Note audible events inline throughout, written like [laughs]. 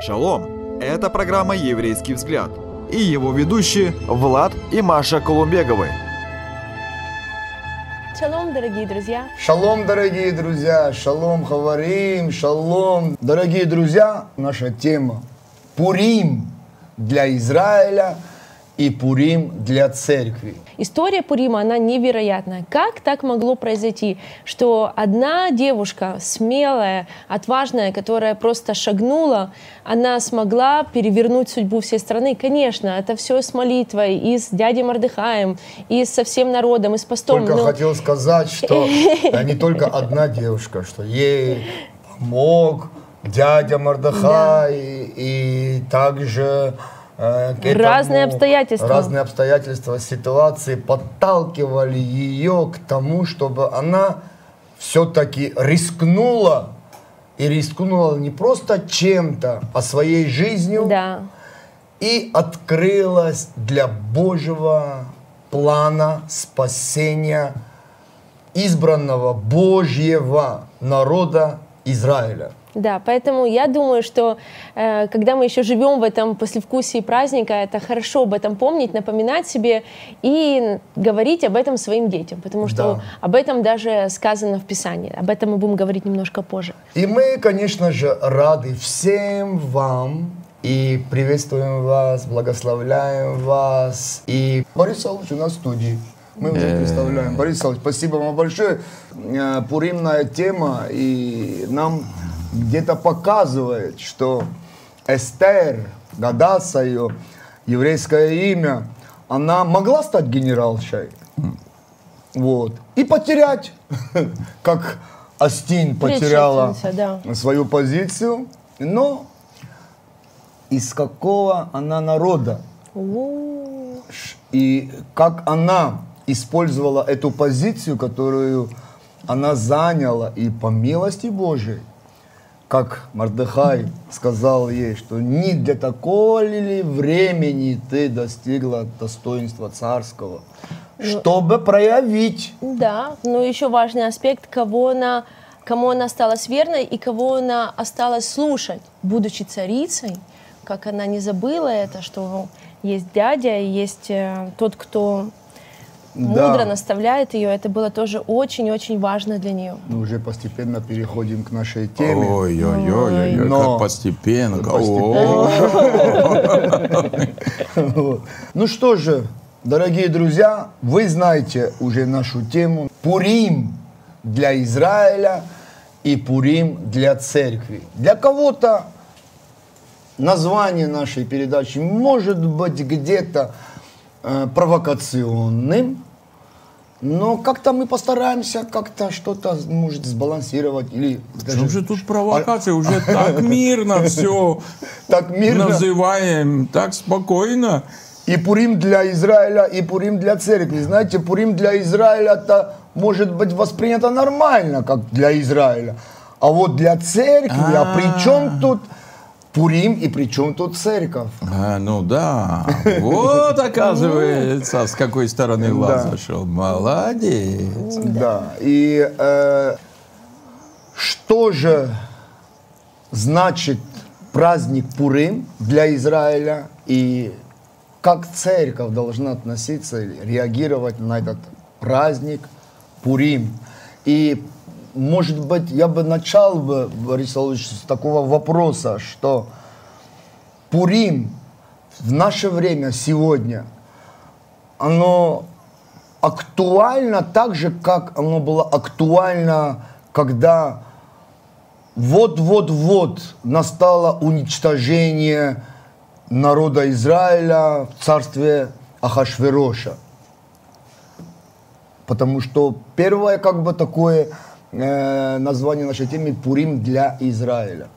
Шалом! Это программа «Еврейский взгляд» и его ведущие Влад и Маша Колумбеговы. Шалом, дорогие друзья! Шалом, дорогие друзья! Шалом, говорим! Шалом! Дорогие друзья, наша тема Пурим для Израиля и Пурим для церкви. История Пурима, она невероятная. Как так могло произойти, что одна девушка, смелая, отважная, которая просто шагнула, она смогла перевернуть судьбу всей страны? Конечно, это все с молитвой, и с дядей Мордыхаем, и со всем народом, и с постом. Только Но- хотел сказать, что [laughs] не только одна девушка, что ей помог дядя Мордыхай и также э, этому Разные обстоятельства. разные обстоятельства, ситуации подталкивали ее к тому, чтобы она все-таки рискнула и рискнула не просто чем-то, а своей жизнью Да. и открылась для Божьего плана спасения избранного Божьего народа Израиля. Да, поэтому я думаю, что э, когда мы еще живем в этом послевкусии праздника, это хорошо об этом помнить, напоминать себе и говорить об этом своим детям, потому что Да. об этом даже сказано в Писании. Об этом мы будем говорить немножко позже. И мы, конечно же, рады всем вам и приветствуем вас, благословляем вас. И Борис Савлович у нас в студии. Мы уже представляем. Борис Савлович, спасибо вам большое. Э, Пуримная тема, и нам где-то показывает, что Эстер, Гадаса ее, еврейское имя, она могла стать генералшей. Вот. И потерять, [laughs] как Астин потеряла Предшественница, свою позицию. Но из какого она народа? И как она использовала эту позицию, которую она заняла, и по милости Божией, как Мардыхай сказал ей, что не для такого ли времени ты достигла достоинства царского, чтобы проявить? Да, но еще важный аспект, кого она, кому она осталась верной и кого она осталась слушать, будучи царицей, как она не забыла это, что есть дядя, есть э, тот, кто Да. мудро наставляет ее. Это было тоже очень-очень важно для нее. Мы уже постепенно переходим к нашей теме. Ой-ой-ой, Но- как постепенно. Ну что же, дорогие друзья, вы знаете уже нашу тему. Пурим для Израиля и Пурим для церкви. Для кого-то название нашей передачи может быть где-то э, провокационным, но как-то мы постараемся как-то что-то, может, сбалансировать или даже же тут провокация? Уже [laughs] так мирно все так мирно. называем, так спокойно. И Пурим для Израиля, и Пурим для церкви. Знаете, Пурим для Израиля это может быть воспринято нормально, как для Израиля. А вот для церкви, а, А. при чем тут Пурим и при чем тут церковь? А, ну да, вот [laughs] оказывается, с какой стороны глаз Да. зашел. Молодец. Да. И э, что же значит праздник Пурим для Израиля и как церковь должна относиться реагировать на этот праздник Пурим? И может быть, я бы начал бы, Борис Павлович, с такого вопроса, что Пурим в наше время сегодня, оно актуально так же, как оно было актуально, когда вот-вот-вот настало уничтожение народа Израиля в царстве Ахашвероша. Потому что первое как бы такое э, название нашей темы Пурим для Израиля.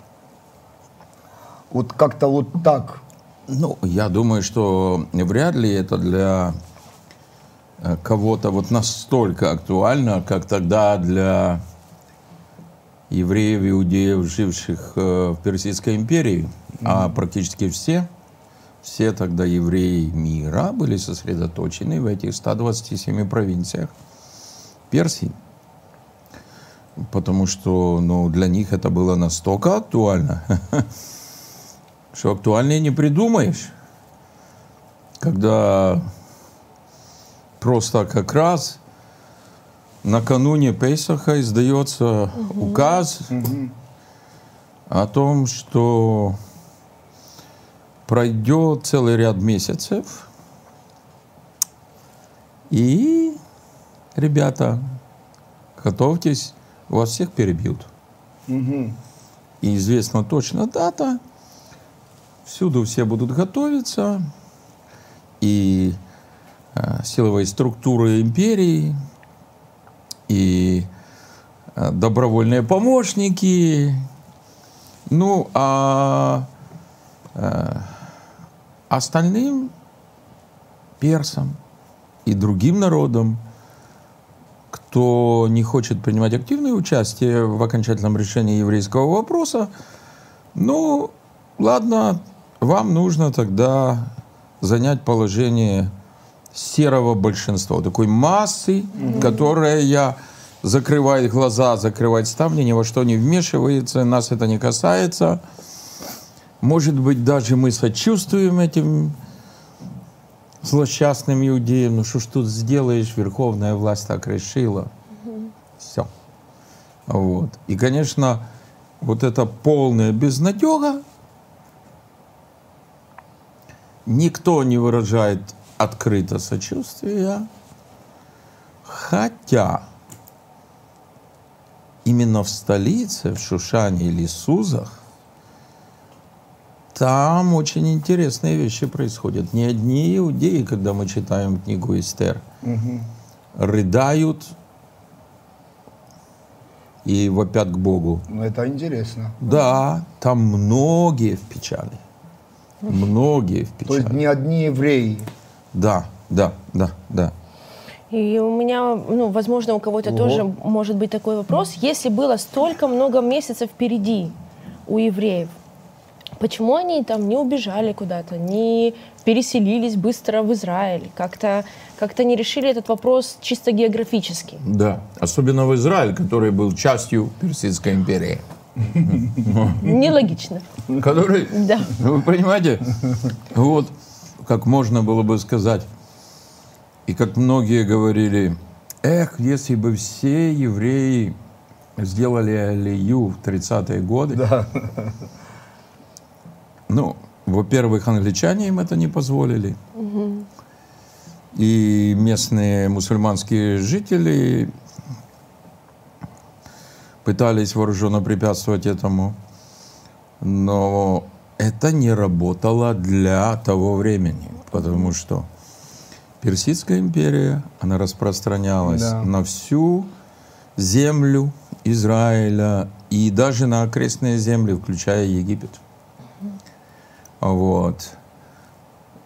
Вот как-то вот так. Ну, я думаю, что вряд ли это для э, кого-то вот настолько актуально, как тогда для евреев, иудеев, живших э, в Персидской империи, а практически все, все тогда евреи мира были сосредоточены в этих 127 провинциях Персии. Потому что ну, для них это было настолько актуально. [laughs] что актуальнее не придумаешь, когда просто как раз накануне Пейсаха издается указ о том, что пройдет целый ряд месяцев, и, ребята, готовьтесь, вас всех перебьют. И известна точно дата, всюду все будут готовиться, и э, силовые структуры империи, и э, добровольные помощники, ну, а э, остальным персам и другим народам, кто не хочет принимать активное участие в окончательном решении еврейского вопроса, ну, ладно, вам нужно тогда занять положение серого большинства, такой массы, которая закрывает глаза, закрывает ставни, ни во что не вмешивается, нас это не касается. Может быть, даже мы сочувствуем этим злосчастным иудеям. Ну что ж тут сделаешь, верховная власть так решила. Все. Вот. И, конечно, вот эта полная безнадега, никто не выражает открыто сочувствия, хотя именно в столице, в Шушане или Сузах, там очень интересные вещи происходят. Не одни иудеи, когда мы читаем книгу Эстер, рыдают и вопят к Богу. Ну, это интересно. Да, там многие в печали. Многие в То есть печали. не одни евреи. Да, да, да, да. И у меня, ну, возможно, у кого-то Ого. тоже может быть такой вопрос. Если было столько много месяцев впереди у евреев, почему они там не убежали куда-то, не переселились быстро в Израиль? Как-то как не решили этот вопрос чисто географически? Да, особенно в Израиль, который был частью Персидской империи. Нелогично. Который, Да. вы понимаете, вот как можно было бы сказать, и как многие говорили, эх, если бы все евреи сделали алию в 30-е годы. Да. Ну, во-первых, англичане им это не позволили. И местные мусульманские жители пытались вооруженно препятствовать этому. Но это не работало для того времени, потому что Персидская империя, она распространялась Да. на всю землю Израиля и даже на окрестные земли, включая Египет. Вот.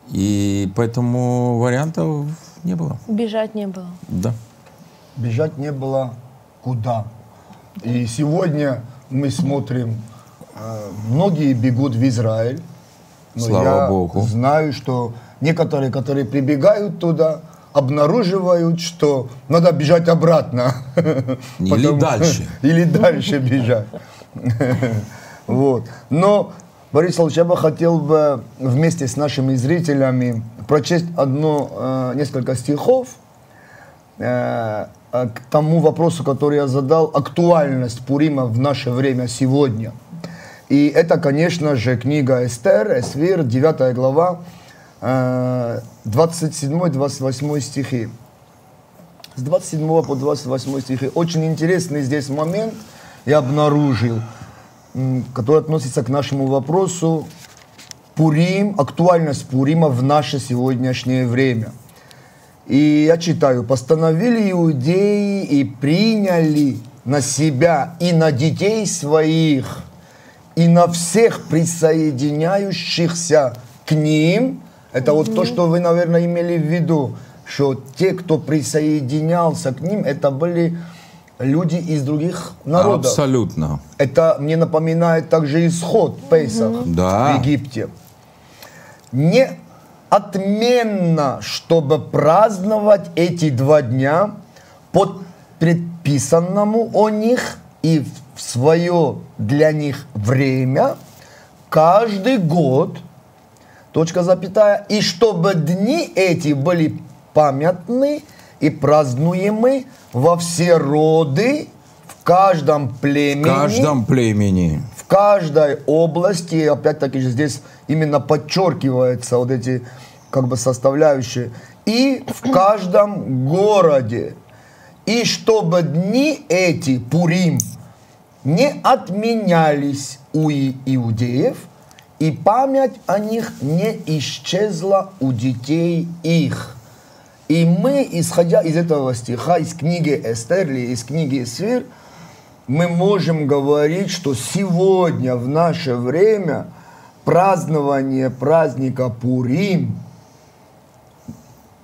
И поэтому вариантов не было. Бежать не было. Да. Бежать не было куда. И сегодня мы смотрим, э, многие бегут в Израиль. Но Слава я Богу. знаю, что некоторые, которые прибегают туда, обнаруживают, что надо бежать обратно. Или дальше. [laughs] Или дальше бежать. [laughs] Вот. Но, Борис Ильич, я бы хотел бы вместе с нашими зрителями прочесть одно, э, несколько стихов, э, э, к тому вопросу, который я задал, актуальность Пурима в наше время сегодня. И это, конечно же, книга Эстер, Эсвир, 9 глава, э, 27-28 стихи. С 27 по 28 стихи. Очень интересный здесь момент я обнаружил, который относится к нашему вопросу Пурим, актуальность Пурима в наше сегодняшнее время. И я читаю, постановили иудеи и приняли на себя и на детей своих, и на всех присоединяющихся к ним. Это вот то, что вы, наверное, имели в виду, что те, кто присоединялся к ним, это были люди из других народов. Абсолютно. Это мне напоминает также исход Пейсах Да. в Египте. Не отменно, чтобы праздновать эти два дня под предписанному о них и в свое для них время, каждый год, точка запятая, и чтобы дни эти были памятны и празднуемы во все роды, в каждом племени, В каждом племени. в каждой области, опять-таки же здесь именно подчеркиваются вот эти как бы составляющие, и в каждом городе. И чтобы дни эти, Пурим, не отменялись у иудеев, и память о них не исчезла у детей их. И мы, исходя из этого стиха, из книги Эстер или из книги Свир, мы можем говорить, что сегодня, в наше время, празднование праздника Пурим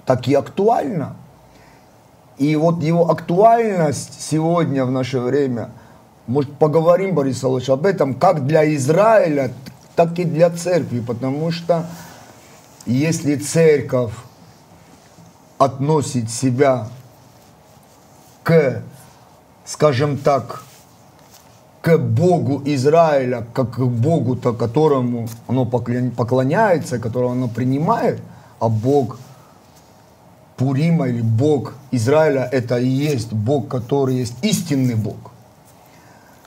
так и актуально. И вот его актуальность сегодня, в наше время, может, поговорим, Борис Солович, об этом, как для Израиля, так и для церкви, потому что если церковь относит себя к, скажем так, к Богу Израиля, как к Богу-то, которому оно поклоняется, которого оно принимает, а Бог Пурима или Бог Израиля это и есть Бог, который есть истинный Бог,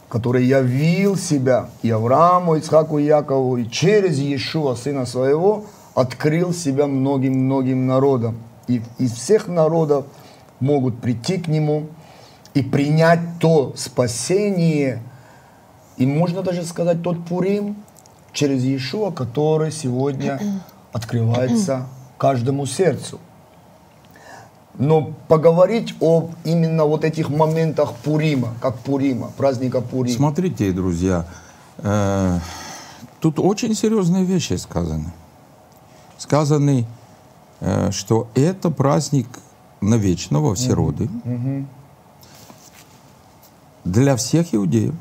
который явил себя и Аврааму, Ицхаку и Якову, и через Иешуа, сына своего, открыл себя многим-многим народам. И из всех народов могут прийти к Нему и принять то спасение, и можно даже сказать тот Пурим через Иешуа, который сегодня [clears throat] открывается каждому сердцу. Но поговорить об именно вот этих моментах Пурима, как Пурима, праздника Пурима. Смотрите, друзья, э, тут очень серьезные вещи сказаны. Сказаны, что это праздник навечно во все роды для всех иудеев.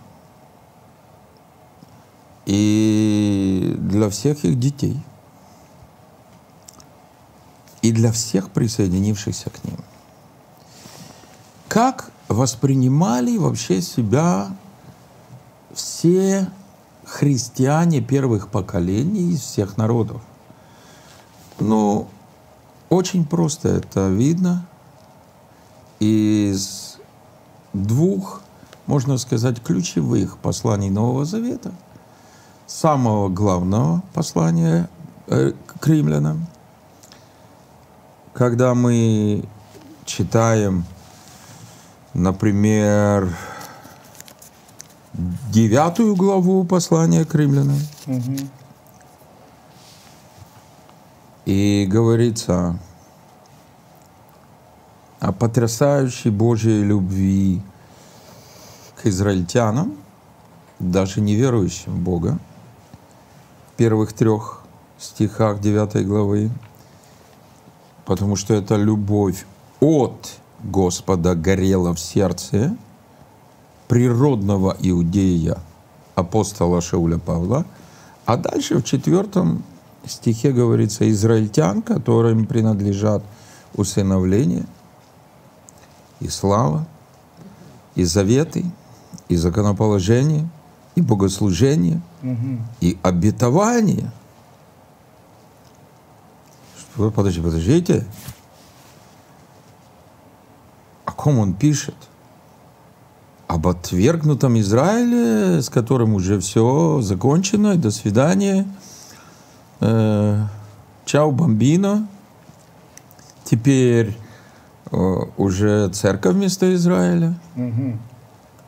И для всех их детей. И для всех присоединившихся к ним. Как воспринимали вообще себя все христиане первых поколений из всех народов? Ну, очень просто это видно из двух, можно сказать, ключевых посланий Нового Завета. Самого главного послания э, к римлянам. Когда мы читаем, например, девятую главу послания к римлянам, и говорится о потрясающей Божьей любви к израильтянам, даже неверующим в Бога, в первых трех стихах 9 главы, потому что эта любовь от Господа горела в сердце природного иудея апостола Шауля Павла, а дальше в четвертом стихе говорится израильтян, которым принадлежат усыновление и слава, и заветы, и законоположение, и богослужение, и обетование. Что, подожди, подождите. О ком он пишет? Об отвергнутом Израиле, с которым уже все закончено, и до свидания. Э, чао, бомбино. Теперь э, уже церковь вместо Израиля.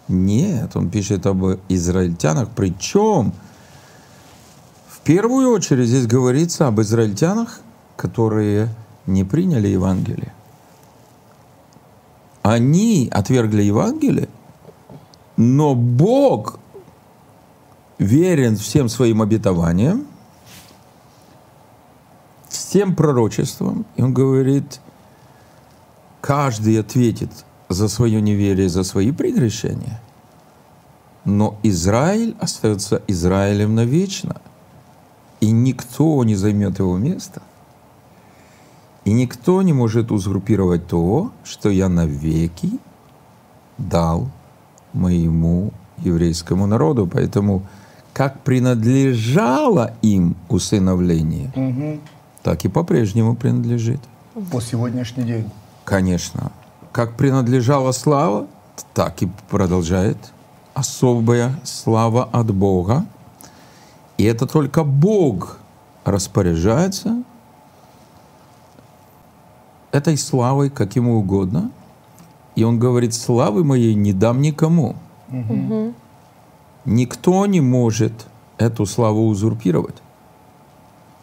Нет, он пишет об израильтянах. Причем в первую очередь здесь говорится об израильтянах, которые не приняли Евангелие. Они отвергли Евангелие, но Бог верен всем своим обетованиям, всем пророчествам. И он говорит, каждый ответит за свое неверие, за свои прегрешения. Но Израиль остается Израилем навечно. И никто не займет его место. И никто не может узурпировать то, что я навеки дал моему еврейскому народу. Поэтому как принадлежало им усыновление, Мгм. Так и по-прежнему принадлежит. По сегодняшний день. Конечно. Как принадлежала слава, так и продолжает особая слава от Бога. И это только Бог распоряжается этой славой, как ему угодно. И он говорит, славы моей не дам никому. Никто не может эту славу узурпировать.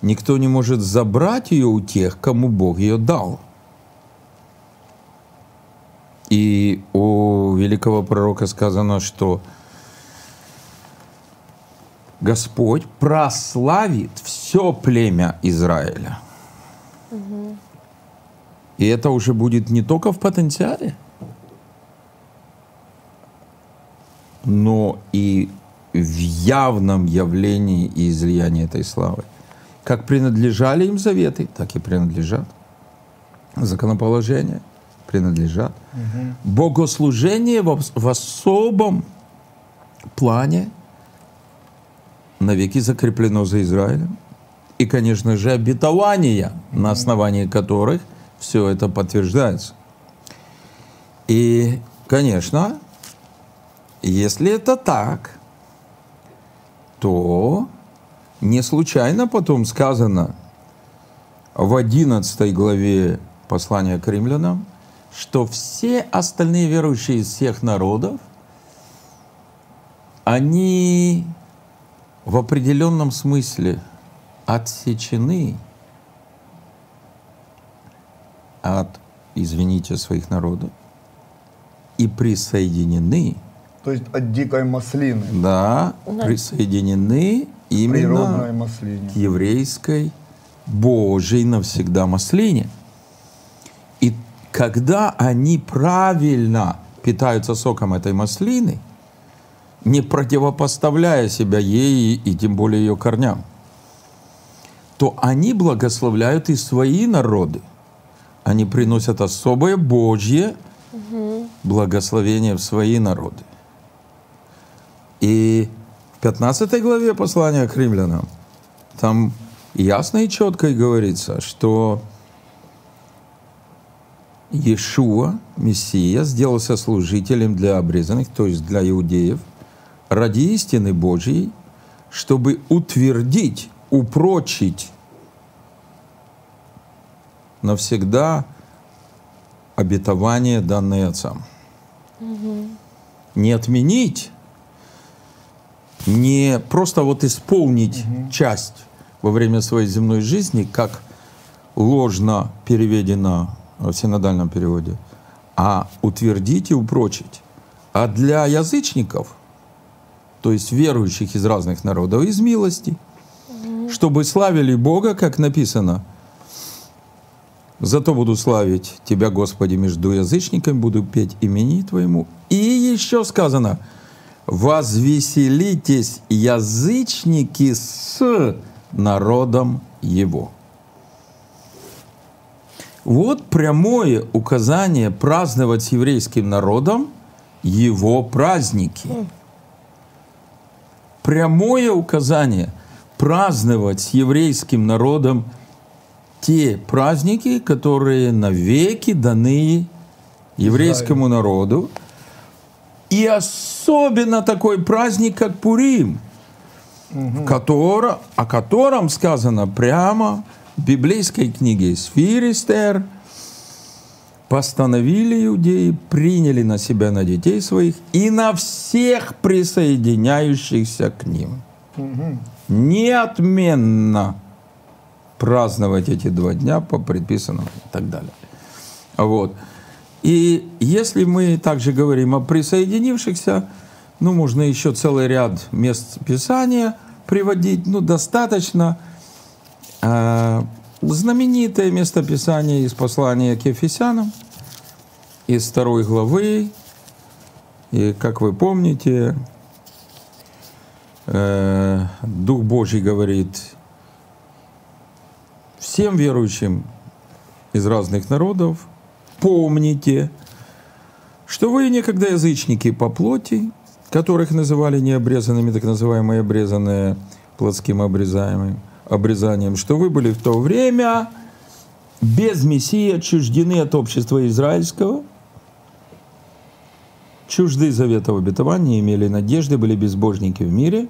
Никто не может забрать ее у тех, кому Бог ее дал. И у великого пророка сказано, что Господь прославит все племя Израиля. И это уже будет не только в потенциале, но и в явном явлении и излиянии этой славы. Как принадлежали им заветы, так и принадлежат. Законоположения принадлежат. Богослужение в, в особом плане навеки закреплено за Израилем. И, конечно же, обетования, на основании которых все это подтверждается. И, конечно, если это так, то не случайно потом сказано в 11 главе послания к римлянам, что все остальные верующие из всех народов, они в определенном смысле отсечены от, извините, своих народов и присоединены, То есть от дикой маслины. да, присоединены именно к еврейской Божьей навсегда маслине. И когда они правильно питаются соком этой маслины, не противопоставляя себя ей и тем более ее корням, то они благословляют и свои народы. Они приносят особое Божье благословение в свои народы. И 15 главе послания к римлянам там ясно и четко и говорится, что Иешуа, Мессия, сделался служителем для обрезанных, то есть для иудеев, ради истины Божьей, чтобы утвердить, упрочить навсегда обетование, данное отцам. Не отменить, не просто вот исполнить часть во время своей земной жизни, как ложно переведено в синодальном переводе, а утвердить и упрочить. А для язычников, то есть верующих из разных народов, из милости, чтобы славили Бога, как написано, Зато буду славить Тебя, Господи, между язычниками, буду петь имени Твоему. И еще сказано, возвеселитесь, язычники, с народом Его. Вот прямое указание праздновать еврейским народом его праздники. Прямое указание праздновать с еврейским народом те праздники, которые навеки даны еврейскому народу. И особенно такой праздник, как Пурим, который, о котором сказано прямо в библейской книге Сфиристер, постановили иудеи, приняли на себя на детей своих и на всех присоединяющихся к ним. Неотменно праздновать эти два дня по предписанному и так далее. Вот. И если мы также говорим о присоединившихся, ну, можно еще целый ряд мест Писания приводить, ну, достаточно. А, знаменитое местописание из послания к Ефесянам, из второй главы. И, как вы помните, э, Дух Божий говорит всем верующим из разных народов, помните, что вы некогда язычники по плоти, которых называли необрезанными, так называемые обрезанные плотским обрезаемым, обрезанием, что вы были в то время без Мессии отчуждены от общества израильского, чужды завета обетования, имели надежды, были безбожники в мире,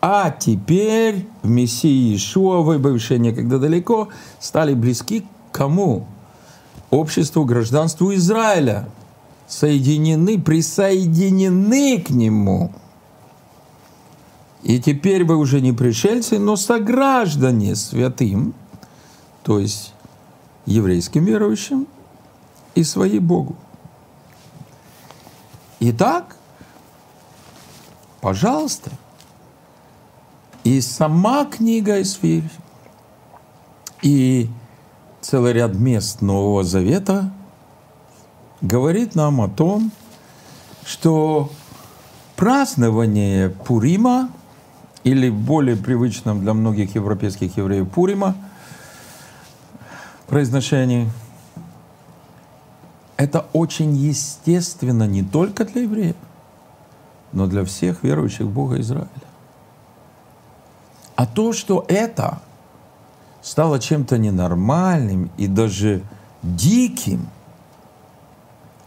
а теперь в Мессии Ишуа, вы, бывшие некогда далеко, стали близки к кому? Обществу, гражданству Израиля, соединены, присоединены к нему. И теперь вы уже не пришельцы, но сограждане святым, то есть еврейским верующим и своей Богу. Итак, пожалуйста, и сама книга Исфирь, и целый ряд мест Нового Завета говорит нам о том, что празднование Пурима, или более привычном для многих европейских евреев Пурима, произношении, это очень естественно не только для евреев, но для всех верующих в Бога Израиля. А то, что это стало чем-то ненормальным и даже диким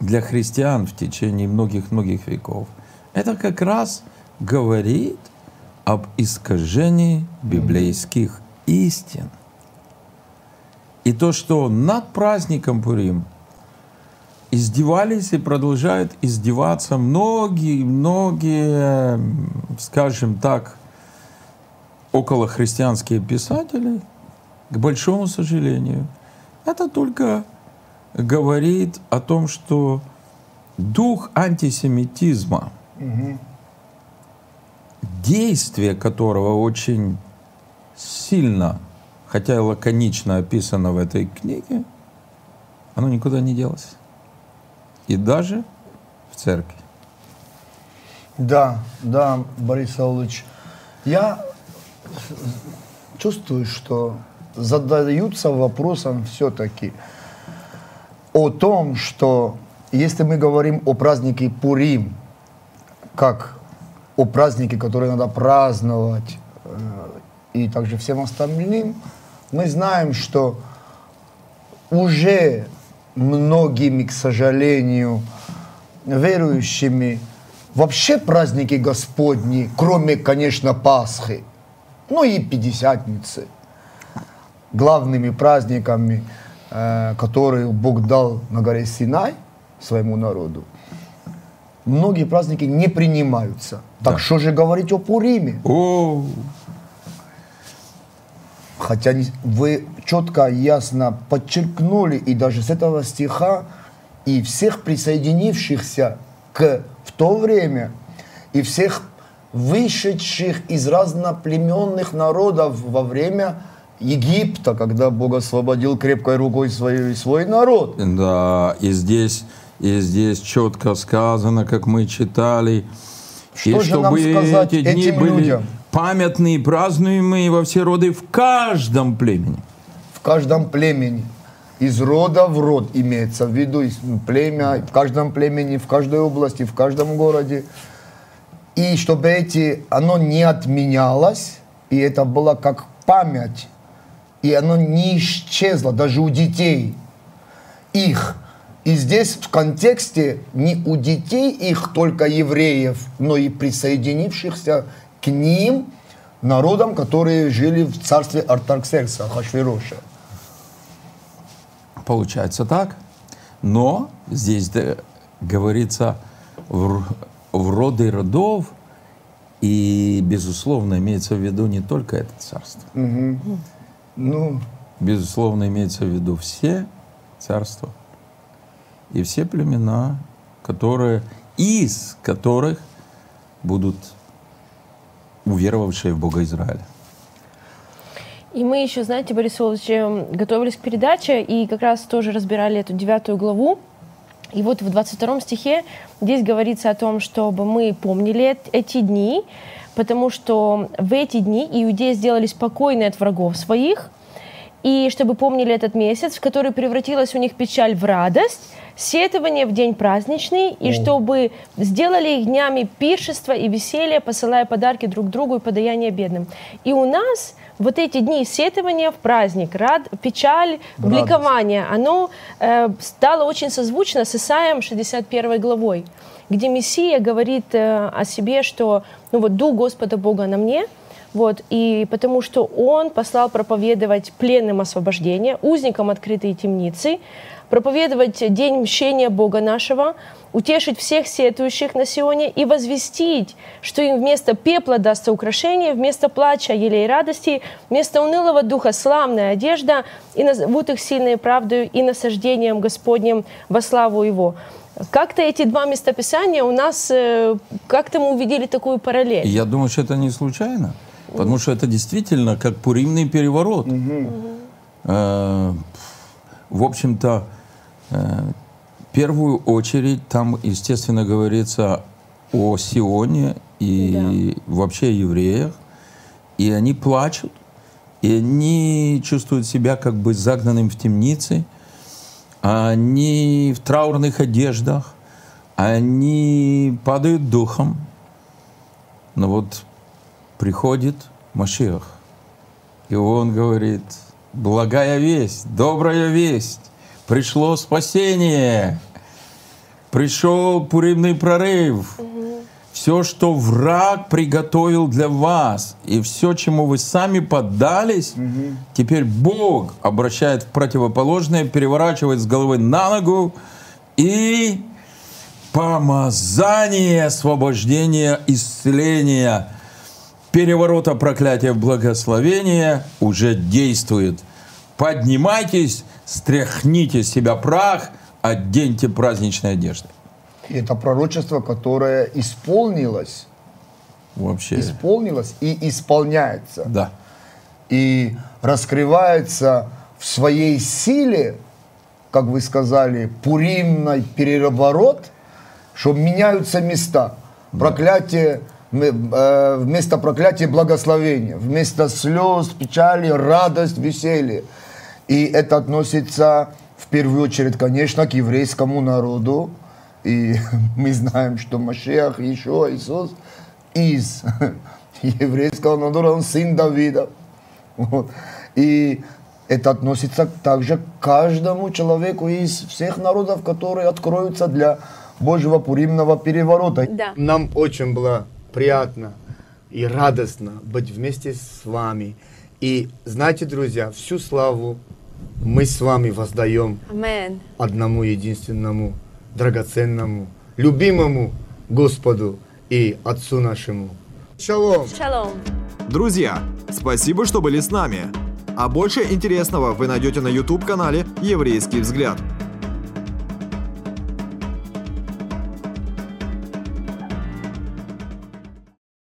для христиан в течение многих-многих веков, это как раз говорит об искажении библейских истин. И то, что над праздником Пурим издевались и продолжают издеваться многие-многие, скажем так, околохристианские писатели, к большому сожалению, это только говорит о том, что дух антисемитизма, действие которого очень сильно, хотя и лаконично описано в этой книге, оно никуда не делось. И даже в церкви. Да, да, Борис Саулович. Я чувствую, что задаются вопросом все-таки о том, что если мы говорим о празднике Пурим, как о празднике, который надо праздновать, э, и также всем остальным, мы знаем, что уже многими, к сожалению, верующими вообще праздники Господни, кроме, конечно, Пасхи, ну и Пятидесятницы, главными праздниками, э, которые Бог дал на горе Синай своему народу, многие праздники не принимаются. Так Да. что же говорить о Пуриме? О, Хотя вы четко, ясно подчеркнули, и даже с этого стиха, и всех присоединившихся к в то время, и всех вышедших из разноплеменных народов во время Египта, когда Бог освободил крепкой рукой свою, свой народ. да, и здесь, и здесь четко сказано, как мы читали, Что и же чтобы нам сказать эти дни этим были людям? памятные, празднуемые во все роды в каждом племени. в каждом племени. Из рода в род имеется в виду племя, в каждом племени, в каждой области, в каждом городе. И чтобы эти, оно не отменялось, и это было как память, и оно не исчезло даже у детей их. И здесь в контексте не у детей их только евреев, но и присоединившихся к ним народам, которые жили в царстве Артаксеркса, Хашвироша. Получается так. Но здесь да, говорится в, в роды родов, и, безусловно, имеется в виду не только это царство. Ну, Безусловно, имеется в виду все царства и все племена, которые, из которых будут уверовавшие в Бога Израиля. И мы еще, знаете, Борис Иванович, эм, готовились к передаче и как раз тоже разбирали эту девятую главу. И вот в 22 стихе здесь говорится о том, чтобы мы помнили эт- эти дни, потому что в эти дни иудеи сделали спокойны от врагов своих, и чтобы помнили этот месяц, в который превратилась у них печаль в радость, сетование в день праздничный, и чтобы сделали их днями пиршества и веселья, посылая подарки друг другу и подаяние бедным. И у нас вот эти дни сетования в праздник, рад, печаль, в ликование, оно э, стало очень созвучно с Исаием 61 главой, где Мессия говорит э, о себе, что ну вот дух Господа Бога на мне, вот, и потому что Он послал проповедовать пленным освобождение, узникам открытые темницы, проповедовать день мщения Бога нашего, утешить всех сетующих на Сионе и возвестить, что им вместо пепла дастся украшение, вместо плача елей радости, вместо унылого духа славная одежда, и назовут их сильной правдою и насаждением Господним во славу Его. Как-то эти два местописания у нас, э, как-то мы увидели такую параллель. Я думаю, что это не случайно, потому что это действительно как пуримный переворот. Э, В общем-то, э, в первую очередь там, естественно, говорится о Сионе и вообще о евреях, и они плачут, и они чувствуют себя как бы загнанным в темницы, они в траурных одеждах, они падают духом, но вот приходит Машиах, и он говорит, благая весть, добрая весть, пришло спасение, пришел пуримный прорыв. Все, что враг приготовил для вас, и все, чему вы сами поддались, теперь Бог обращает в противоположное, переворачивает с головы на ногу, и помазание освобождения, исцеления, переворота проклятия в благословение уже действует. Поднимайтесь, стряхните с себя прах, оденьте праздничной одежды. И это пророчество, которое исполнилось, Вообще, исполнилось и исполняется. да. и раскрывается в своей силе, как вы сказали, пуримный переворот, что меняются места. Проклятие, э, вместо проклятия благословения, вместо слез, печали, радость, веселье. И это относится в первую очередь, конечно, к еврейскому народу. И [laughs] мы знаем, что Машех, еще Иисус из [laughs] еврейского народа, он сын Давида. Вот. И это относится также к каждому человеку из всех народов, которые откроются для Божьего пуримного переворота. Да. Нам очень было приятно и радостно быть вместе с вами. И знаете, друзья, всю славу мы с вами воздаем Амен. одному единственному, драгоценному, любимому Господу и Отцу нашему. Шалом! Шалом. Друзья, спасибо, что были с нами. А больше интересного вы найдете на YouTube-канале «Еврейский взгляд».